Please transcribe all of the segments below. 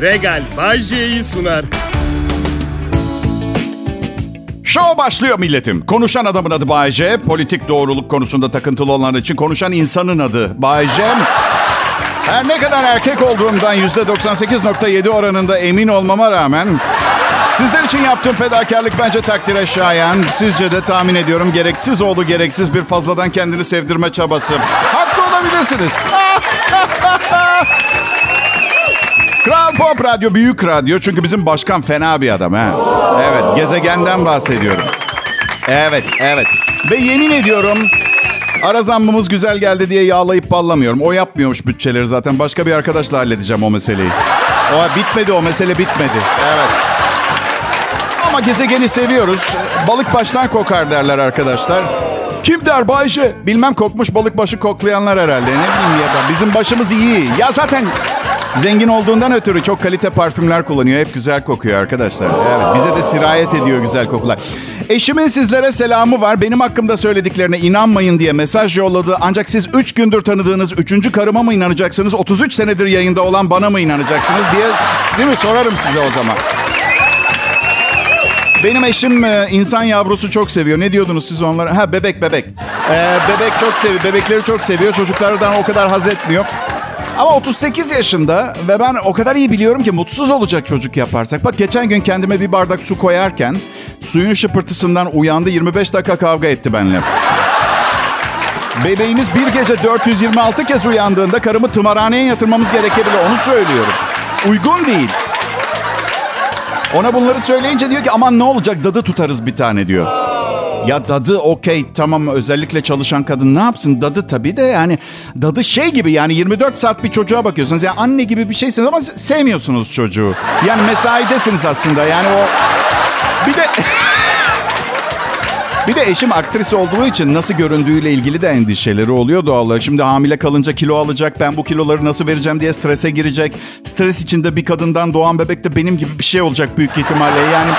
Regal Bay J'yi sunar. Show başlıyor milletim. Konuşan adamın adı Bay J. Politik doğruluk konusunda takıntılı olanlar için konuşan insanın adı Bay J. Her ne kadar erkek olduğumdan %98.7 oranında emin olmama rağmen sizler için yaptığım fedakarlık bence takdire şayan. Sizce de tahmin ediyorum gereksiz oldu gereksiz bir fazladan kendini sevdirme çabası. Haklı olabilirsiniz. Kral Pop Radyo büyük radyo çünkü bizim başkan fena bir adam ha. Evet gezegenden bahsediyorum. Evet evet ve yemin ediyorum ara zammımız güzel geldi diye yağlayıp ballamıyorum. O yapmıyormuş bütçeleri zaten başka bir arkadaşla halledeceğim o meseleyi. O bitmedi o mesele bitmedi. Evet. Ama gezegeni seviyoruz. Balık baştan kokar derler arkadaşlar. Kim der Bayşe? Bilmem kokmuş balık başı koklayanlar herhalde. Ne bileyim ya da bizim başımız iyi. Ya zaten zengin olduğundan ötürü çok kalite parfümler kullanıyor. Hep güzel kokuyor arkadaşlar. Evet, bize de sirayet ediyor güzel kokular. Eşimin sizlere selamı var. Benim hakkımda söylediklerine inanmayın diye mesaj yolladı. Ancak siz 3 gündür tanıdığınız 3. karıma mı inanacaksınız? 33 senedir yayında olan bana mı inanacaksınız diye değil mi sorarım size o zaman. Benim eşim e, insan yavrusu çok seviyor. Ne diyordunuz siz onlara? Ha bebek bebek. Ee, bebek çok seviyor. Bebekleri çok seviyor. Çocuklardan o kadar haz etmiyor. Ama 38 yaşında ve ben o kadar iyi biliyorum ki mutsuz olacak çocuk yaparsak. Bak geçen gün kendime bir bardak su koyarken suyun şıpırtısından uyandı 25 dakika kavga etti benimle. Bebeğimiz bir gece 426 kez uyandığında karımı tımarhaneye yatırmamız gerekebilir. Onu söylüyorum. Uygun değil. Ona bunları söyleyince diyor ki aman ne olacak dadı tutarız bir tane diyor. Ya dadı okey tamam özellikle çalışan kadın ne yapsın? Dadı tabii de yani dadı şey gibi yani 24 saat bir çocuğa bakıyorsunuz. Yani anne gibi bir şeysiniz ama sevmiyorsunuz çocuğu. Yani mesaidesiniz aslında yani o... Bir de... Bir de eşim aktris olduğu için nasıl göründüğüyle ilgili de endişeleri oluyor doğal. Şimdi hamile kalınca kilo alacak, ben bu kiloları nasıl vereceğim diye strese girecek. Stres içinde bir kadından doğan bebek de benim gibi bir şey olacak büyük ihtimalle. Yani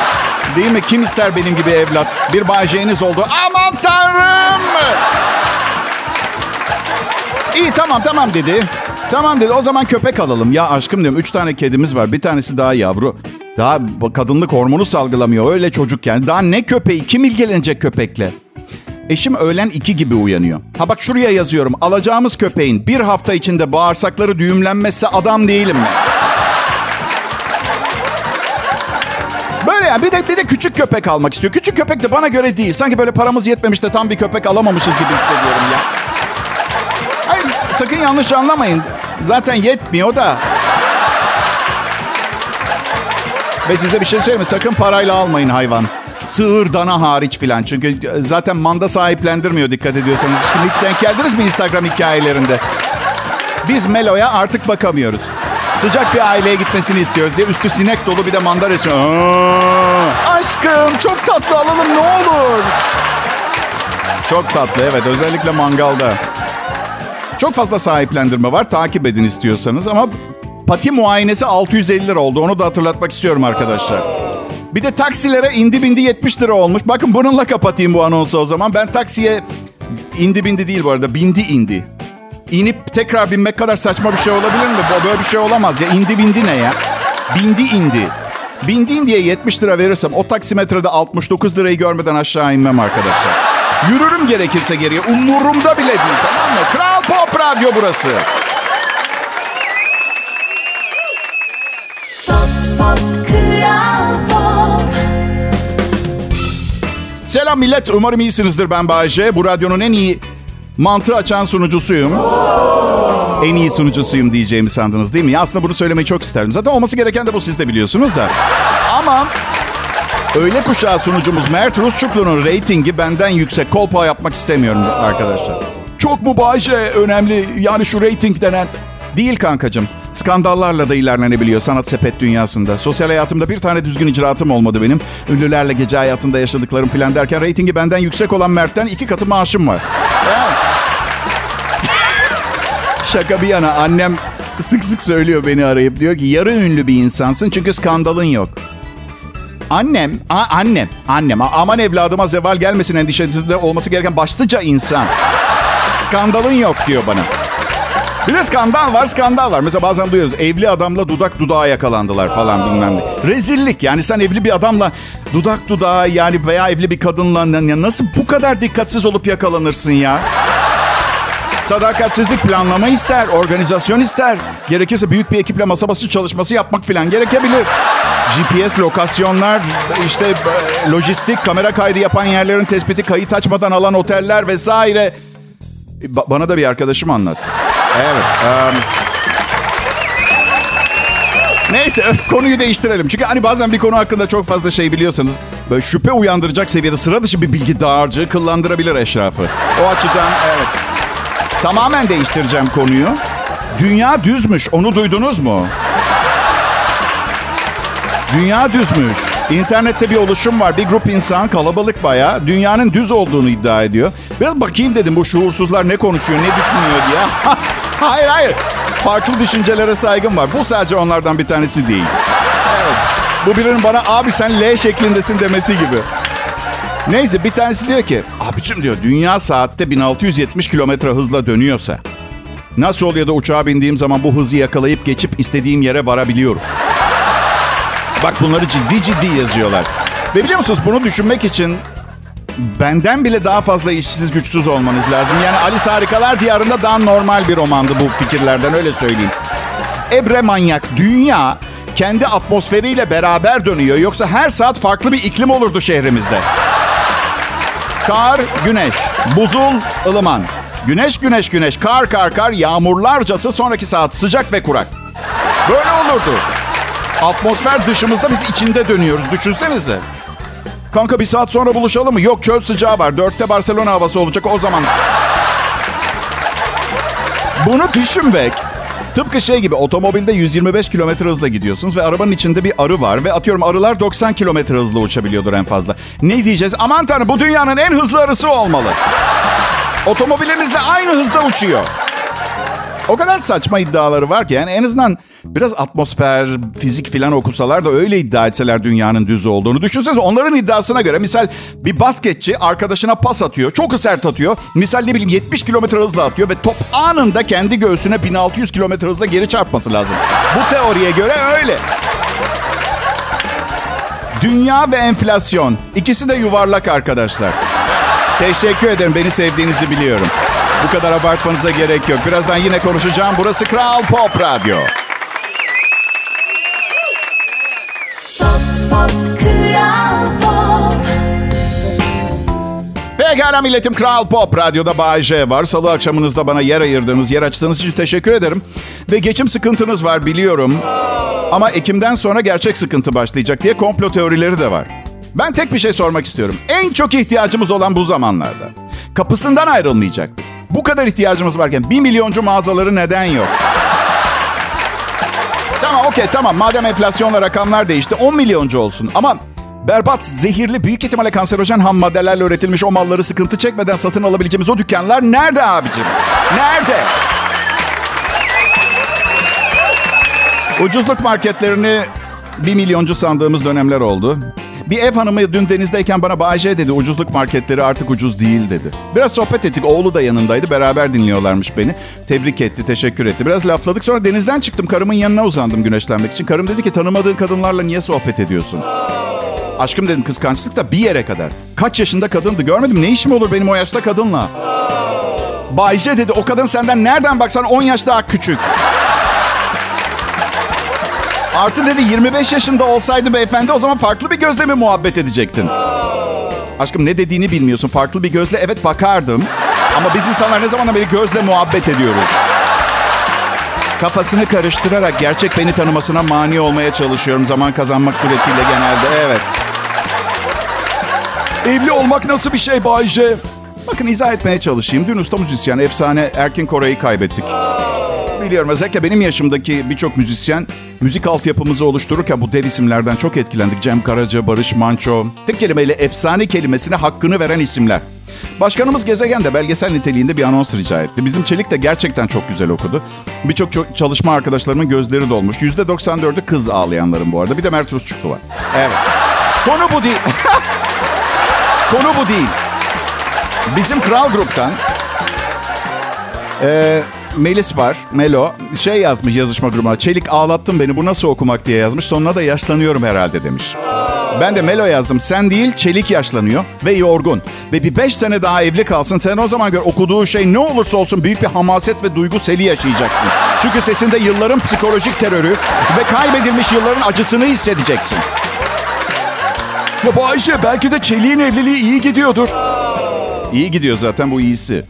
değil mi? Kim ister benim gibi evlat? Bir bağcığınız oldu. Aman tanrım! İyi tamam tamam dedi. Tamam dedi o zaman köpek alalım. Ya aşkım diyorum üç tane kedimiz var. Bir tanesi daha yavru. Daha kadınlık hormonu salgılamıyor. Öyle çocuk yani. Daha ne köpeği? Kim ilgilenecek köpekle? Eşim öğlen iki gibi uyanıyor. Ha bak şuraya yazıyorum. Alacağımız köpeğin bir hafta içinde bağırsakları düğümlenmezse adam değilim mi? Böyle yani bir de, bir de küçük köpek almak istiyor. Küçük köpek de bana göre değil. Sanki böyle paramız yetmemiş de tam bir köpek alamamışız gibi hissediyorum ya. Hayır sakın yanlış anlamayın. Zaten yetmiyor da. Ve size bir şey söyleyeyim mi? Sakın parayla almayın hayvan. Sığır, dana hariç filan. Çünkü zaten manda sahiplendirmiyor dikkat ediyorsanız. Şimdi hiç denk geldiniz mi Instagram hikayelerinde? Biz Melo'ya artık bakamıyoruz. Sıcak bir aileye gitmesini istiyoruz diye üstü sinek dolu bir de manda resmi. Aşkım çok tatlı alalım ne olur. Çok tatlı evet özellikle mangalda. Çok fazla sahiplendirme var takip edin istiyorsanız ama pati muayenesi 650 lira oldu. Onu da hatırlatmak istiyorum arkadaşlar. Bir de taksilere indi bindi 70 lira olmuş. Bakın bununla kapatayım bu anonsu o zaman. Ben taksiye indi bindi değil bu arada. Bindi indi. İnip tekrar binmek kadar saçma bir şey olabilir mi? Böyle bir şey olamaz ya. İndi bindi ne ya? Bindi indi. Bindin diye 70 lira verirsem o taksimetrede 69 lirayı görmeden aşağı inmem arkadaşlar. Yürürüm gerekirse geriye. Umurumda bile değil tamam mı? Kral Pop Radyo burası. Selam millet. Umarım iyisinizdir ben Bayece. Bu radyonun en iyi mantı açan sunucusuyum. En iyi sunucusuyum diyeceğimi sandınız değil mi? Ya aslında bunu söylemeyi çok isterdim. Zaten olması gereken de bu siz de biliyorsunuz da. Ama öğle kuşağı sunucumuz Mert Rusçuklu'nun reytingi benden yüksek. Kolpa yapmak istemiyorum arkadaşlar. Çok mu Bayece önemli yani şu reyting denen? Değil kankacığım. Skandallarla da ilerlenebiliyor sanat sepet dünyasında. Sosyal hayatımda bir tane düzgün icraatım olmadı benim. Ünlülerle gece hayatında yaşadıklarım filan derken reytingi benden yüksek olan Mert'ten iki katı maaşım var. Şaka bir yana annem sık sık söylüyor beni arayıp. Diyor ki yarı ünlü bir insansın çünkü skandalın yok. Annem, a- annem, annem aman evladıma zeval gelmesin endişesinde olması gereken başlıca insan. Skandalın yok diyor bana. Bir de skandal var, skandal var. Mesela bazen duyuyoruz evli adamla dudak dudağa yakalandılar falan bilmem ne. Rezillik yani sen evli bir adamla dudak dudağa yani veya evli bir kadınla ya nasıl bu kadar dikkatsiz olup yakalanırsın ya? Sadakatsizlik planlama ister, organizasyon ister. Gerekirse büyük bir ekiple masa başı çalışması yapmak falan gerekebilir. GPS lokasyonlar, işte e, lojistik, kamera kaydı yapan yerlerin tespiti, kayıt açmadan alan oteller vesaire. Ba- bana da bir arkadaşım anlattı. Evet. Um... Neyse öf, konuyu değiştirelim. Çünkü hani bazen bir konu hakkında çok fazla şey biliyorsanız böyle şüphe uyandıracak seviyede sıra dışı bir bilgi dağarcığı kıllandırabilir eşrafı. O açıdan evet. Tamamen değiştireceğim konuyu. Dünya düzmüş. Onu duydunuz mu? Dünya düzmüş. İnternette bir oluşum var. Bir grup insan kalabalık bayağı. Dünyanın düz olduğunu iddia ediyor. Biraz bakayım dedim bu şuursuzlar ne konuşuyor, ne düşünüyor diye. hayır hayır. Farklı düşüncelere saygım var. Bu sadece onlardan bir tanesi değil. Bu birinin bana abi sen L şeklindesin demesi gibi. Neyse bir tanesi diyor ki abicim diyor dünya saatte 1670 kilometre hızla dönüyorsa nasıl oluyor da uçağa bindiğim zaman bu hızı yakalayıp geçip istediğim yere varabiliyorum. Bak bunları ciddi ciddi yazıyorlar. Ve biliyor musunuz bunu düşünmek için benden bile daha fazla işsiz güçsüz olmanız lazım. Yani Alice Harikalar Diyarı'nda daha normal bir romandı bu fikirlerden öyle söyleyeyim. Ebre manyak dünya kendi atmosferiyle beraber dönüyor. Yoksa her saat farklı bir iklim olurdu şehrimizde. Kar, güneş, buzul, ılıman. Güneş, güneş, güneş, kar, kar, kar, yağmurlarcası sonraki saat sıcak ve kurak. Böyle olurdu. Atmosfer dışımızda biz içinde dönüyoruz. Düşünsenize. Kanka bir saat sonra buluşalım mı? Yok çöl sıcağı var. Dörtte Barcelona havası olacak o zaman. Bunu düşünmek tıpkı şey gibi otomobilde 125 kilometre hızla gidiyorsunuz ve arabanın içinde bir arı var ve atıyorum arılar 90 kilometre hızla uçabiliyordur en fazla. Ne diyeceğiz? Aman tanrım bu dünyanın en hızlı arısı olmalı. Otomobilimizle aynı hızda uçuyor. O kadar saçma iddiaları var ki yani en azından biraz atmosfer, fizik filan okusalar da öyle iddia etseler dünyanın düz olduğunu. Düşünsenize onların iddiasına göre misal bir basketçi arkadaşına pas atıyor. Çok sert atıyor. Misal ne bileyim 70 kilometre hızla atıyor ve top anında kendi göğsüne 1600 kilometre hızla geri çarpması lazım. Bu teoriye göre öyle. Dünya ve enflasyon. ikisi de yuvarlak arkadaşlar. Teşekkür ederim. Beni sevdiğinizi biliyorum. Bu kadar abartmanıza gerek yok. Birazdan yine konuşacağım. Burası Kral Pop Radyo. Pop pop kral pop Pekala milletim Kral Pop Radyo'da Bay J var. Salı akşamınızda bana yer ayırdığınız, yer açtığınız için teşekkür ederim. Ve geçim sıkıntınız var biliyorum. Ama Ekim'den sonra gerçek sıkıntı başlayacak diye komplo teorileri de var. Ben tek bir şey sormak istiyorum. En çok ihtiyacımız olan bu zamanlarda. Kapısından ayrılmayacaktık. Bu kadar ihtiyacımız varken bir milyoncu mağazaları neden yok? Tamam okey tamam madem enflasyonla rakamlar değişti 10 milyoncu olsun ama berbat, zehirli, büyük ihtimalle kanserojen ham maddelerle üretilmiş o malları sıkıntı çekmeden satın alabileceğimiz o dükkanlar nerede abicim? Nerede? Ucuzluk marketlerini bir milyoncu sandığımız dönemler oldu. Bir ev hanımı dün denizdeyken bana Bayce dedi ucuzluk marketleri artık ucuz değil dedi. Biraz sohbet ettik. Oğlu da yanındaydı. Beraber dinliyorlarmış beni. Tebrik etti, teşekkür etti. Biraz lafladık. Sonra denizden çıktım. Karımın yanına uzandım güneşlenmek için. Karım dedi ki tanımadığın kadınlarla niye sohbet ediyorsun? Aşkım dedim kıskançlık da bir yere kadar. Kaç yaşında kadındı görmedim. Ne işim olur benim o yaşta kadınla? Bayce dedi o kadın senden nereden baksan 10 yaş daha küçük. Artı dedi 25 yaşında olsaydı beyefendi o zaman farklı bir gözle mi muhabbet edecektin? Aşkım ne dediğini bilmiyorsun. Farklı bir gözle evet bakardım. Ama biz insanlar ne zamandan beri gözle muhabbet ediyoruz. Kafasını karıştırarak gerçek beni tanımasına mani olmaya çalışıyorum. Zaman kazanmak suretiyle genelde evet. Evli olmak nasıl bir şey Bayce? Bakın izah etmeye çalışayım. Dün usta müzisyen, efsane Erkin Koray'ı kaybettik. Biliyorum özellikle benim yaşımdaki birçok müzisyen müzik altyapımızı oluştururken bu dev isimlerden çok etkilendik. Cem Karaca, Barış Manço. Tek kelimeyle efsane kelimesine hakkını veren isimler. Başkanımız Gezegen'de belgesel niteliğinde bir anons rica etti. Bizim Çelik de gerçekten çok güzel okudu. Birçok çok çalışma arkadaşlarımın gözleri dolmuş. %94'ü kız ağlayanların bu arada. Bir de Mert Rusçuklu var. Evet. Konu bu değil. Konu bu değil. Bizim Kral Grup'tan e, Melis var. Melo. Şey yazmış yazışma grubuna. Çelik ağlattın beni bu nasıl okumak diye yazmış. Sonuna da yaşlanıyorum herhalde demiş. Ben de Melo yazdım. Sen değil Çelik yaşlanıyor ve yorgun. Ve bir beş sene daha evli kalsın. Sen o zaman gör okuduğu şey ne olursa olsun büyük bir hamaset ve duygu seli yaşayacaksın. Çünkü sesinde yılların psikolojik terörü ve kaybedilmiş yılların acısını hissedeceksin. Ya bu Ayşe belki de Çelik'in evliliği iyi gidiyordur. İyi gidiyor zaten bu iyisi.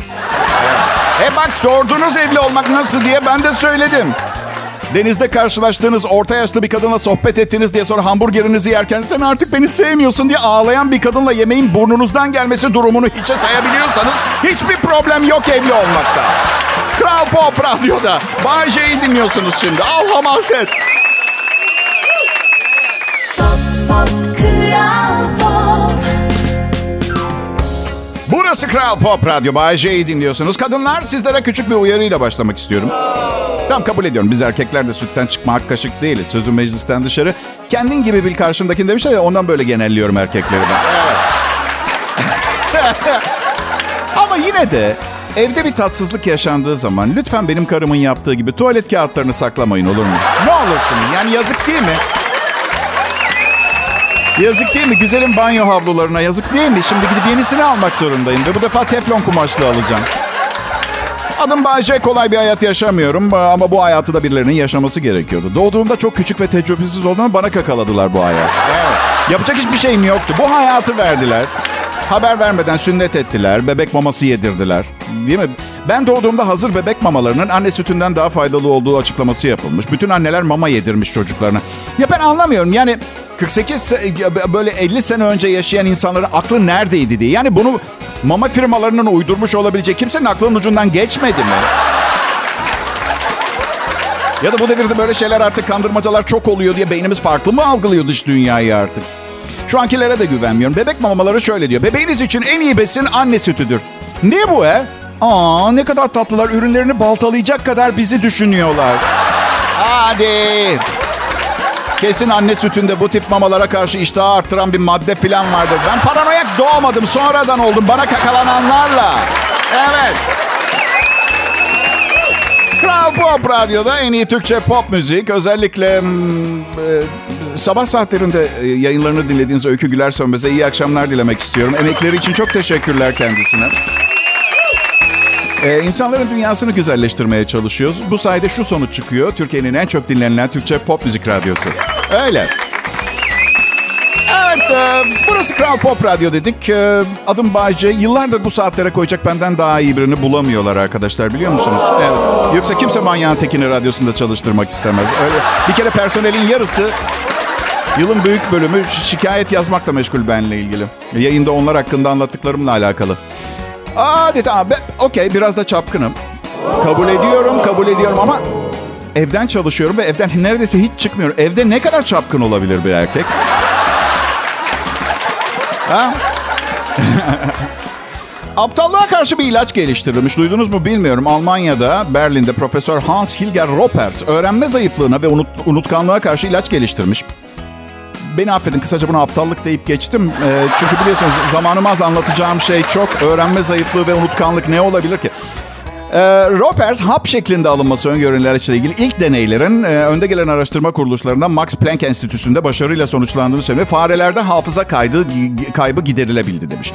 E bak sordunuz evli olmak nasıl diye ben de söyledim. Denizde karşılaştığınız orta yaşlı bir kadınla sohbet ettiniz diye sonra hamburgerinizi yerken sen artık beni sevmiyorsun diye ağlayan bir kadınla yemeğin burnunuzdan gelmesi durumunu hiçe sayabiliyorsanız hiçbir problem yok evli olmakta. Kral Pop Radyo'da. Bay J'yi dinliyorsunuz şimdi. Al hamaset. Pop Kral Burası Kral Pop Radyo. Bay J'yi dinliyorsunuz. Kadınlar sizlere küçük bir uyarıyla başlamak istiyorum. Tamam kabul ediyorum. Biz erkekler de sütten çıkma hak kaşık değiliz. Sözün meclisten dışarı. Kendin gibi bil karşındakini demişler ya ondan böyle genelliyorum erkekleri ben. Ama yine de evde bir tatsızlık yaşandığı zaman lütfen benim karımın yaptığı gibi tuvalet kağıtlarını saklamayın olur mu? Ne olursunuz. Yani yazık değil mi? Yazık değil mi? Güzelim banyo havlularına yazık değil mi? Şimdi gidip yenisini almak zorundayım ve bu defa teflon kumaşlı alacağım. Adım Bayce, kolay bir hayat yaşamıyorum ama bu hayatı da birilerinin yaşaması gerekiyordu. Doğduğumda çok küçük ve tecrübesiz olduğum bana kakaladılar bu hayat. Evet. Yapacak hiçbir şeyim yoktu. Bu hayatı verdiler. Haber vermeden sünnet ettiler, bebek maması yedirdiler. Değil mi? Ben doğduğumda hazır bebek mamalarının anne sütünden daha faydalı olduğu açıklaması yapılmış. Bütün anneler mama yedirmiş çocuklarına. Ya ben anlamıyorum yani 48 se- böyle 50 sene önce yaşayan insanların aklı neredeydi diye. Yani bunu mama firmalarının uydurmuş olabilecek kimsenin aklının ucundan geçmedi mi? Ya da bu devirde böyle şeyler artık kandırmacalar çok oluyor diye beynimiz farklı mı algılıyor dış dünyayı artık? Şu ankilere de güvenmiyorum. Bebek mamaları şöyle diyor. Bebeğiniz için en iyi besin anne sütüdür. Ne bu he? Aa ne kadar tatlılar. Ürünlerini baltalayacak kadar bizi düşünüyorlar. Hadi. Kesin anne sütünde bu tip mamalara karşı iştahı arttıran bir madde falan vardır. Ben paranoyak doğmadım. Sonradan oldum. Bana kakalananlarla. Evet. Kral Pop Radyo'da en iyi Türkçe pop müzik. Özellikle mm, e, sabah saatlerinde e, yayınlarını dinlediğiniz Öykü Güler Sönmez'e iyi akşamlar dilemek istiyorum. Emekleri için çok teşekkürler kendisine. Ee, insanların dünyasını güzelleştirmeye çalışıyoruz. Bu sayede şu sonuç çıkıyor. Türkiye'nin en çok dinlenilen Türkçe pop müzik radyosu. Öyle. Evet, e, burası Kral Pop Radyo dedik. E, adım Bayce. Yıllardır bu saatlere koyacak benden daha iyi birini bulamıyorlar arkadaşlar biliyor musunuz? Evet. Yoksa kimse manyağın tekini radyosunda çalıştırmak istemez. Öyle. Bir kere personelin yarısı Yılın büyük bölümü şi- şikayet yazmakla meşgul benimle ilgili. Yayında onlar hakkında anlattıklarımla alakalı. Abi okey biraz da çapkınım. Kabul ediyorum kabul ediyorum ama evden çalışıyorum ve evden neredeyse hiç çıkmıyorum. Evde ne kadar çapkın olabilir bir erkek? Ha? Aptallığa karşı bir ilaç geliştirilmiş. Duydunuz mu bilmiyorum. Almanya'da, Berlin'de Profesör Hans Hilger Ropers öğrenme zayıflığına ve unut, unutkanlığa karşı ilaç geliştirmiş. Beni affedin kısaca buna aptallık deyip geçtim. Ee, çünkü biliyorsunuz zamanım az anlatacağım şey çok. Öğrenme zayıflığı ve unutkanlık ne olabilir ki? Ee, Ropers hap şeklinde alınması öngörülen ilaçla ilgili ilk deneylerin e, önde gelen araştırma kuruluşlarından Max Planck Enstitüsü'nde başarıyla sonuçlandığını söylüyor. Farelerde hafıza kaydı, kaybı giderilebildi demiş.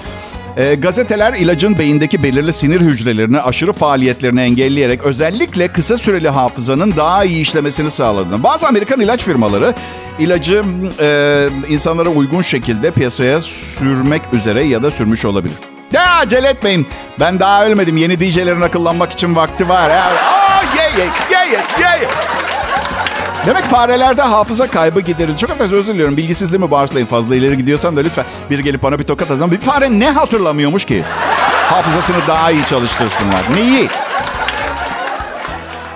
Ee, gazeteler ilacın beyindeki belirli sinir hücrelerini aşırı faaliyetlerini engelleyerek özellikle kısa süreli hafızanın daha iyi işlemesini sağladığını. Bazı Amerikan ilaç firmaları ilacı e, insanlara uygun şekilde piyasaya sürmek üzere ya da sürmüş olabilir. Acele etmeyin. Ben daha ölmedim. Yeni DJ'lerin akıllanmak için vakti var. Ya. Aa, ye ye ye ye ye ye. Demek farelerde hafıza kaybı giderildi. Çok affedersiniz özür diliyorum. Bilgisizliğimi bağışlayın. Fazla ileri gidiyorsam da lütfen bir gelip bana bir tokat atın. Bir fare ne hatırlamıyormuş ki? Hafızasını daha iyi çalıştırsınlar. Neyi?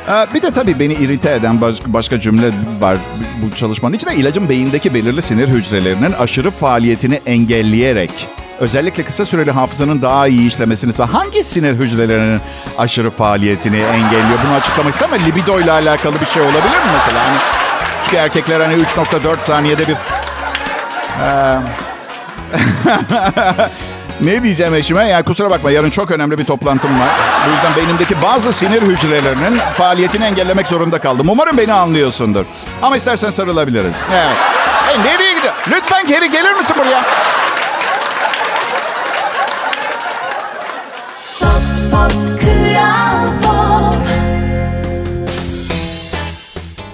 Ee, Bir de tabii beni irite eden baş- başka cümle var bu çalışmanın içinde. ilacın beyindeki belirli sinir hücrelerinin aşırı faaliyetini engelleyerek özellikle kısa süreli hafızanın daha iyi işlemesini sağ. Hangi sinir hücrelerinin aşırı faaliyetini engelliyor? Bunu açıklamak istemem ama libido ile alakalı bir şey olabilir mi mesela? Hani, çünkü erkekler hani 3.4 saniyede bir... Ee, Ne diyeceğim eşime? Yani kusura bakma yarın çok önemli bir toplantım var. Bu yüzden beynimdeki bazı sinir hücrelerinin faaliyetini engellemek zorunda kaldım. Umarım beni anlıyorsundur. Ama istersen sarılabiliriz. Evet. Hey, nereye gidiyor? Lütfen geri gelir misin buraya?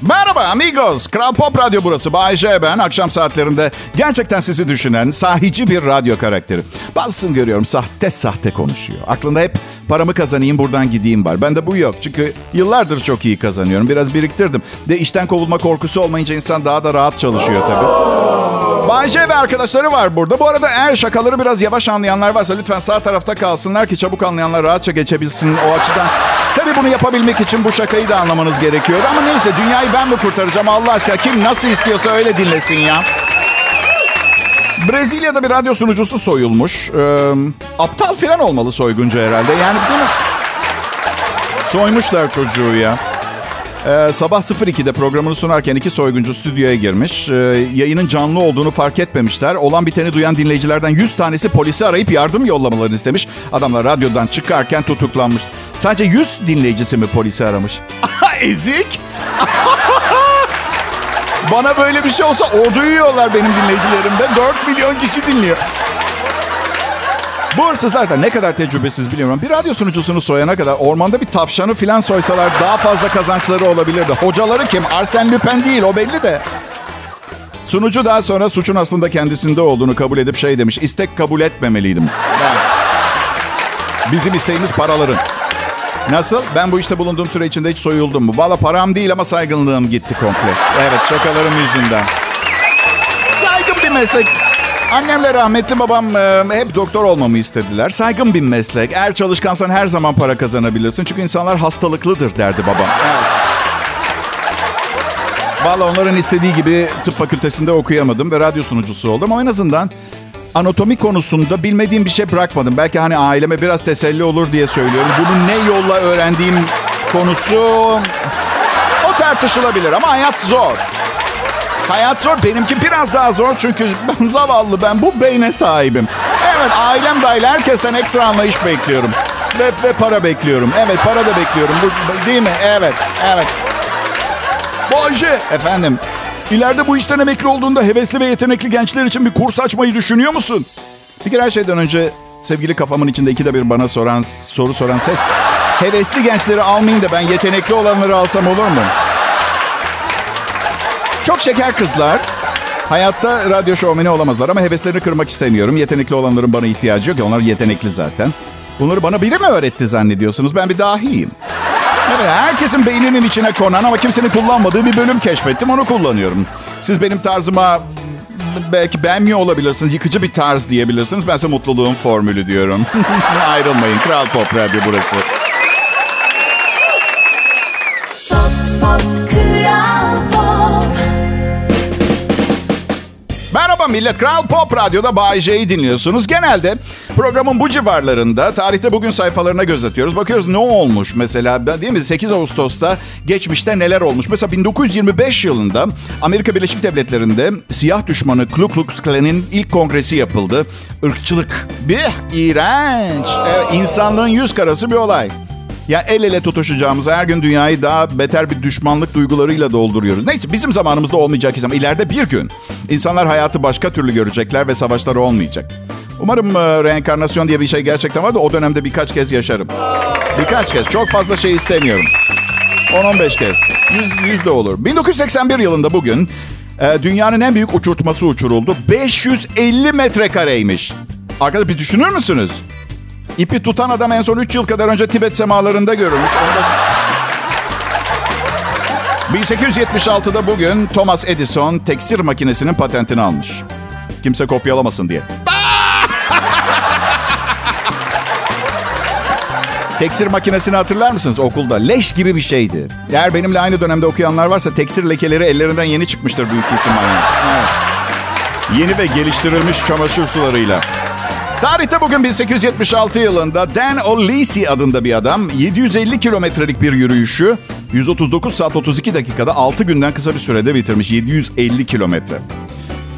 Merhaba amigos. Kral Pop Radyo burası. Bay J ben. Akşam saatlerinde gerçekten sizi düşünen sahici bir radyo karakteri. Bazısını görüyorum sahte sahte konuşuyor. Aklında hep paramı kazanayım buradan gideyim var. Bende bu yok. Çünkü yıllardır çok iyi kazanıyorum. Biraz biriktirdim. De işten kovulma korkusu olmayınca insan daha da rahat çalışıyor tabii. Bay ve arkadaşları var burada. Bu arada eğer şakaları biraz yavaş anlayanlar varsa lütfen sağ tarafta kalsınlar ki çabuk anlayanlar rahatça geçebilsin o açıdan. Tabii bunu yapabilmek için bu şakayı da anlamanız gerekiyordu. Ama neyse dünyayı ben mi kurtaracağım Allah aşkına? Kim nasıl istiyorsa öyle dinlesin ya. Brezilya'da bir radyo sunucusu soyulmuş. Ee, aptal falan olmalı soyguncu herhalde. Yani değil? Soymuşlar çocuğu ya. Ee, sabah 02'de programını sunarken iki soyguncu stüdyoya girmiş. Ee, yayının canlı olduğunu fark etmemişler. Olan biteni duyan dinleyicilerden 100 tanesi polisi arayıp yardım yollamalarını istemiş. Adamlar radyodan çıkarken tutuklanmış. Sadece 100 dinleyicisi mi polisi aramış? Ezik! Bana böyle bir şey olsa ordu yiyorlar benim dinleyicilerimde. 4 milyon kişi dinliyor. Bu hırsızlar da ne kadar tecrübesiz biliyorum. Bir radyo sunucusunu soyana kadar ormanda bir tavşanı filan soysalar daha fazla kazançları olabilirdi. Hocaları kim? Arsène Lupin değil o belli de. Sunucu daha sonra suçun aslında kendisinde olduğunu kabul edip şey demiş. İstek kabul etmemeliydim. Bizim isteğimiz paraların. Nasıl? Ben bu işte bulunduğum süre içinde hiç soyuldum mu? Valla param değil ama saygınlığım gitti komple. Evet şakalarım yüzünden. Saygın bir meslek. Annemle rahmetli babam e, hep doktor olmamı istediler. Saygın bir meslek. Eğer çalışkansan her zaman para kazanabilirsin. Çünkü insanlar hastalıklıdır derdi babam. Evet. Valla onların istediği gibi tıp fakültesinde okuyamadım ve radyo sunucusu oldum. Ama en azından anatomi konusunda bilmediğim bir şey bırakmadım. Belki hani aileme biraz teselli olur diye söylüyorum. Bunu ne yolla öğrendiğim konusu o tartışılabilir ama hayat zor. Hayat zor. Benimki biraz daha zor çünkü ben zavallı ben bu beyne sahibim. Evet ailem dahil herkesten ekstra anlayış bekliyorum. Ve, ve para bekliyorum. Evet para da bekliyorum. Bu, değil mi? Evet. Evet. Bay J, Efendim. ileride bu işten emekli olduğunda hevesli ve yetenekli gençler için bir kurs açmayı düşünüyor musun? Bir kere her şeyden önce sevgili kafamın içinde ikide bir bana soran, soru soran ses. Hevesli gençleri almayın da ben yetenekli olanları alsam olur mu? Çok şeker kızlar. Hayatta radyo şovmeni olamazlar ama heveslerini kırmak istemiyorum. Yetenekli olanların bana ihtiyacı yok onlar yetenekli zaten. Bunları bana biri mi öğretti zannediyorsunuz? Ben bir dahiyim. Evet, herkesin beyninin içine konan ama kimsenin kullanmadığı bir bölüm keşfettim. Onu kullanıyorum. Siz benim tarzıma belki beğenmiyor olabilirsiniz. Yıkıcı bir tarz diyebilirsiniz. Ben size mutluluğun formülü diyorum. Ayrılmayın. Kral Pop Radyo burası. Millet. Kral Pop Radyo'da Bay J'yi dinliyorsunuz. Genelde programın bu civarlarında tarihte bugün sayfalarına göz atıyoruz. Bakıyoruz ne olmuş mesela değil mi? 8 Ağustos'ta geçmişte neler olmuş? Mesela 1925 yılında Amerika Birleşik Devletleri'nde siyah düşmanı Ku Klux Klan'in ilk kongresi yapıldı. Irkçılık. Bir iğrenç. Evet, insanlığın yüz karası bir olay. Ya el ele tutuşacağımız her gün dünyayı daha beter bir düşmanlık duygularıyla dolduruyoruz. Neyse bizim zamanımızda olmayacak ama ileride bir gün insanlar hayatı başka türlü görecekler ve savaşlar olmayacak. Umarım e, reenkarnasyon diye bir şey gerçekten var da o dönemde birkaç kez yaşarım. Birkaç kez. Çok fazla şey istemiyorum. 10-15 kez. 100, 100 de olur. 1981 yılında bugün e, dünyanın en büyük uçurtması uçuruldu. 550 metrekareymiş. Arkadaşlar bir düşünür müsünüz? İpi tutan adam en son 3 yıl kadar önce Tibet semalarında görülmüş. Onda... 1876'da bugün Thomas Edison teksir makinesinin patentini almış. Kimse kopyalamasın diye. Teksir makinesini hatırlar mısınız okulda? Leş gibi bir şeydi. Eğer benimle aynı dönemde okuyanlar varsa teksir lekeleri ellerinden yeni çıkmıştır büyük ihtimalle. Evet. Yeni ve geliştirilmiş çamaşır sularıyla. Tarihte bugün 1876 yılında Dan O'Leary adında bir adam 750 kilometrelik bir yürüyüşü 139 saat 32 dakikada 6 günden kısa bir sürede bitirmiş. 750 kilometre.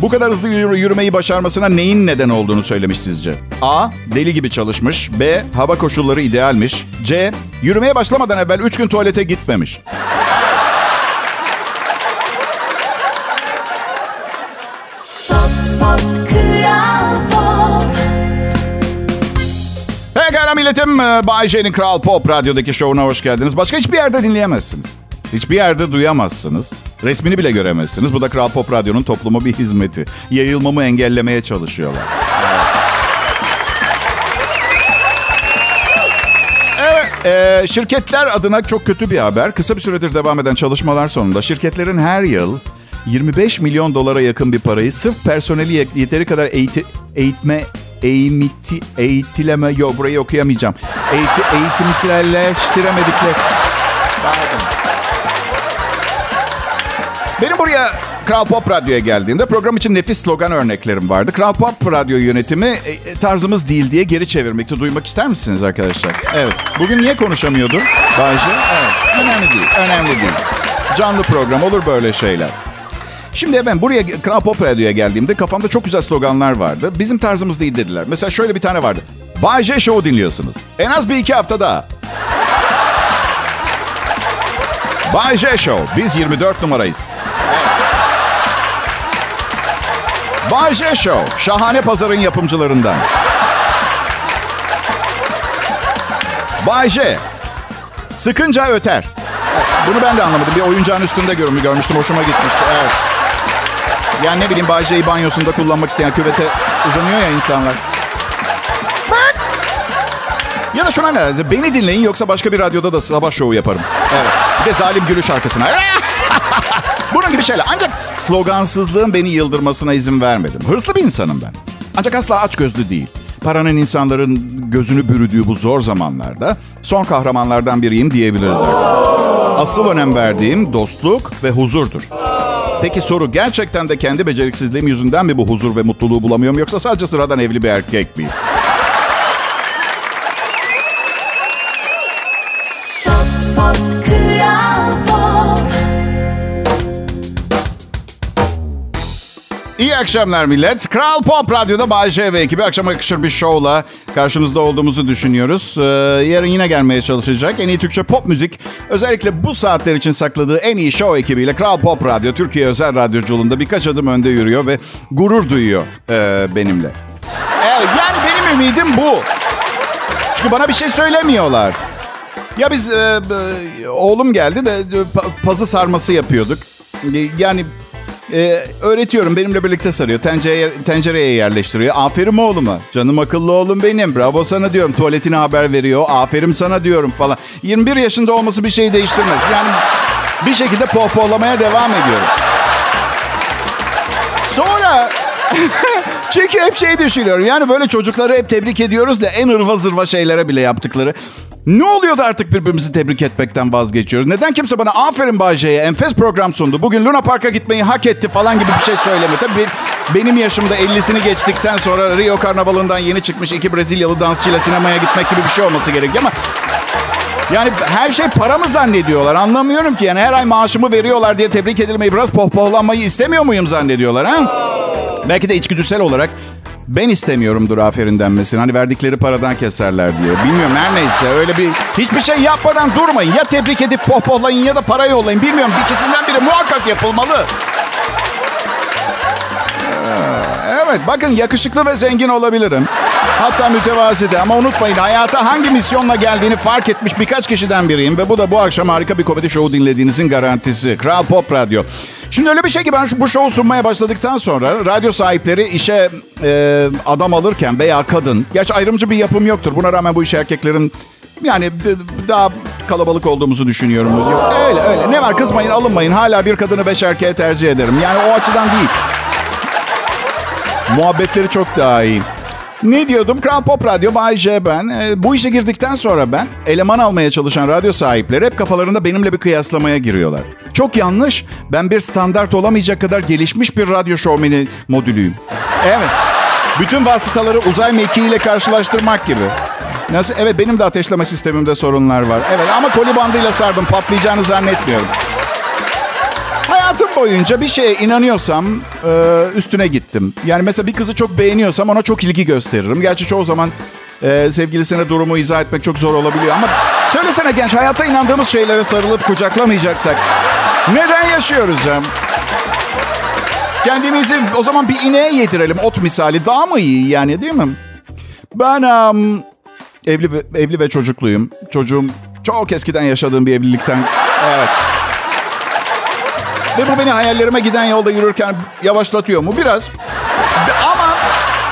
Bu kadar hızlı yürü- yürümeyi başarmasına neyin neden olduğunu söylemiş sizce? A. Deli gibi çalışmış. B. Hava koşulları idealmiş. C. Yürümeye başlamadan evvel 3 gün tuvalete gitmemiş. Milletim. Ee, Bay J'nin Kral Pop Radyo'daki şovuna hoş geldiniz. Başka hiçbir yerde dinleyemezsiniz. Hiçbir yerde duyamazsınız. Resmini bile göremezsiniz. Bu da Kral Pop Radyo'nun topluma bir hizmeti. Yayılmamı engellemeye çalışıyorlar. Evet, e, şirketler adına çok kötü bir haber. Kısa bir süredir devam eden çalışmalar sonunda şirketlerin her yıl 25 milyon dolara yakın bir parayı sırf personeli ye- yeteri kadar eğiti, eğitme, eğimiti, eğitileme, yok burayı okuyamayacağım. Eğiti, eğitimselleştiremedikleri. Pardon. Benim buraya Kral Pop Radyo'ya geldiğimde program için nefis slogan örneklerim vardı. Kral Pop Radyo yönetimi e, e, tarzımız değil diye geri çevirmekte. Duymak ister misiniz arkadaşlar? Evet. Bugün niye konuşamıyordum? Bayce? Evet. Önemli değil. Önemli değil. Canlı program olur böyle şeyler. Şimdi ben buraya Kral Pop Radyo'ya geldiğimde kafamda çok güzel sloganlar vardı. Bizim tarzımız değil dediler. Mesela şöyle bir tane vardı. Bay J Show'u dinliyorsunuz. En az bir iki hafta daha. Bay J Show. Biz 24 numarayız. Bay J Show. Şahane pazarın yapımcılarından. Bay J. Sıkınca öter. Bunu ben de anlamadım. Bir oyuncağın üstünde görmü görmüştüm. Hoşuma gitmişti. Evet. Yani ne bileyim Bay J'yi banyosunda kullanmak isteyen küvete uzanıyor ya insanlar. Ya da şuna ne? Beni dinleyin yoksa başka bir radyoda da sabah şovu yaparım. Evet. Bir de zalim gülüş arkasına. Bunun gibi şeyler. Ancak slogansızlığın beni yıldırmasına izin vermedim. Hırslı bir insanım ben. Ancak asla açgözlü değil. Paranın insanların gözünü bürüdüğü bu zor zamanlarda son kahramanlardan biriyim diyebiliriz artık. Asıl önem verdiğim dostluk ve huzurdur. Peki soru gerçekten de kendi beceriksizliğim yüzünden mi bu huzur ve mutluluğu bulamıyorum yoksa sadece sıradan evli bir erkek miyim? İyi akşamlar millet. Kral Pop Radyo'da Bay J ve ekibi akşam yakışır bir şovla karşınızda olduğumuzu düşünüyoruz. Ee, yarın yine gelmeye çalışacak. En iyi Türkçe pop müzik özellikle bu saatler için sakladığı en iyi show ekibiyle Kral Pop Radyo Türkiye özel radyoculuğunda birkaç adım önde yürüyor ve gurur duyuyor e, benimle. Evet, yani benim ümidim bu. Çünkü bana bir şey söylemiyorlar. Ya biz e, e, oğlum geldi de e, pa- pazı sarması yapıyorduk. E, Yani e, öğretiyorum benimle birlikte sarıyor. Tencereye, tencereye yerleştiriyor. Aferin oğluma. Canım akıllı oğlum benim. Bravo sana diyorum. Tuvaletine haber veriyor. Aferin sana diyorum falan. 21 yaşında olması bir şey değiştirmez. Yani bir şekilde pohpohlamaya devam ediyorum. Sonra çünkü hep şey düşünüyorum. Yani böyle çocukları hep tebrik ediyoruz da en ırva zırva şeylere bile yaptıkları. Ne oluyor da artık birbirimizi tebrik etmekten vazgeçiyoruz? Neden kimse bana aferin Bayce'ye enfes program sundu. Bugün Luna Park'a gitmeyi hak etti falan gibi bir şey söyleme. Tabii benim yaşımda 50'sini geçtikten sonra Rio Karnavalı'ndan yeni çıkmış iki Brezilyalı dansçıyla sinemaya gitmek gibi bir şey olması gerekiyor ama... Yani her şey para mı zannediyorlar? Anlamıyorum ki. Yani her ay maaşımı veriyorlar diye tebrik edilmeyi, biraz pohpohlanmayı istemiyor muyum zannediyorlar ha? Belki de içgüdüsel olarak ben istemiyorumdur aferin denmesini. Hani verdikleri paradan keserler diye. Bilmiyorum her neyse öyle bir hiçbir şey yapmadan durmayın. Ya tebrik edip pohpohlayın ya da para yollayın. Bilmiyorum ikisinden biri muhakkak yapılmalı. Ee, Evet bakın yakışıklı ve zengin olabilirim. Hatta mütevazi de ama unutmayın hayata hangi misyonla geldiğini fark etmiş birkaç kişiden biriyim. Ve bu da bu akşam harika bir komedi şovu dinlediğinizin garantisi. Kral Pop Radyo. Şimdi öyle bir şey ki ben şu, bu şovu sunmaya başladıktan sonra radyo sahipleri işe e, adam alırken veya kadın. Gerçi ayrımcı bir yapım yoktur. Buna rağmen bu iş erkeklerin yani daha kalabalık olduğumuzu düşünüyorum. Öyle öyle. Ne var kızmayın alınmayın. Hala bir kadını beş erkeğe tercih ederim. Yani o açıdan değil. Muhabbetleri çok daha iyi. Ne diyordum? Kral Pop Radyo, Bay J ben. Ee, bu işe girdikten sonra ben eleman almaya çalışan radyo sahipleri hep kafalarında benimle bir kıyaslamaya giriyorlar. Çok yanlış. Ben bir standart olamayacak kadar gelişmiş bir radyo şovmeni modülüyüm. Evet. Bütün vasıtaları uzay mekiğiyle karşılaştırmak gibi. Nasıl? Evet benim de ateşleme sistemimde sorunlar var. Evet ama koli bandıyla sardım patlayacağını zannetmiyorum. Hayatım boyunca bir şeye inanıyorsam e, üstüne gittim. Yani mesela bir kızı çok beğeniyorsam ona çok ilgi gösteririm. Gerçi çoğu zaman e, sevgilisine durumu izah etmek çok zor olabiliyor. Ama söylesene genç hayatta inandığımız şeylere sarılıp kucaklamayacaksak neden yaşıyoruz hem? Kendimizi o zaman bir ineğe yedirelim ot misali. Daha mı iyi yani değil mi? Ben em, evli ve, evli ve çocukluyum. Çocuğum çok eskiden yaşadığım bir evlilikten. Evet. Ve bu beni hayallerime giden yolda yürürken yavaşlatıyor mu? Biraz. Ama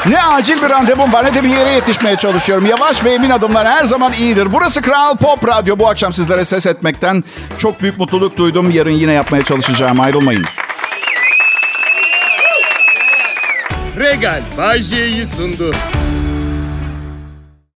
ne acil bir randevum var ne de bir yere yetişmeye çalışıyorum. Yavaş ve emin adımlar her zaman iyidir. Burası Kral Pop Radyo. Bu akşam sizlere ses etmekten çok büyük mutluluk duydum. Yarın yine yapmaya çalışacağım. Ayrılmayın. Regal Bay J'yi sundu.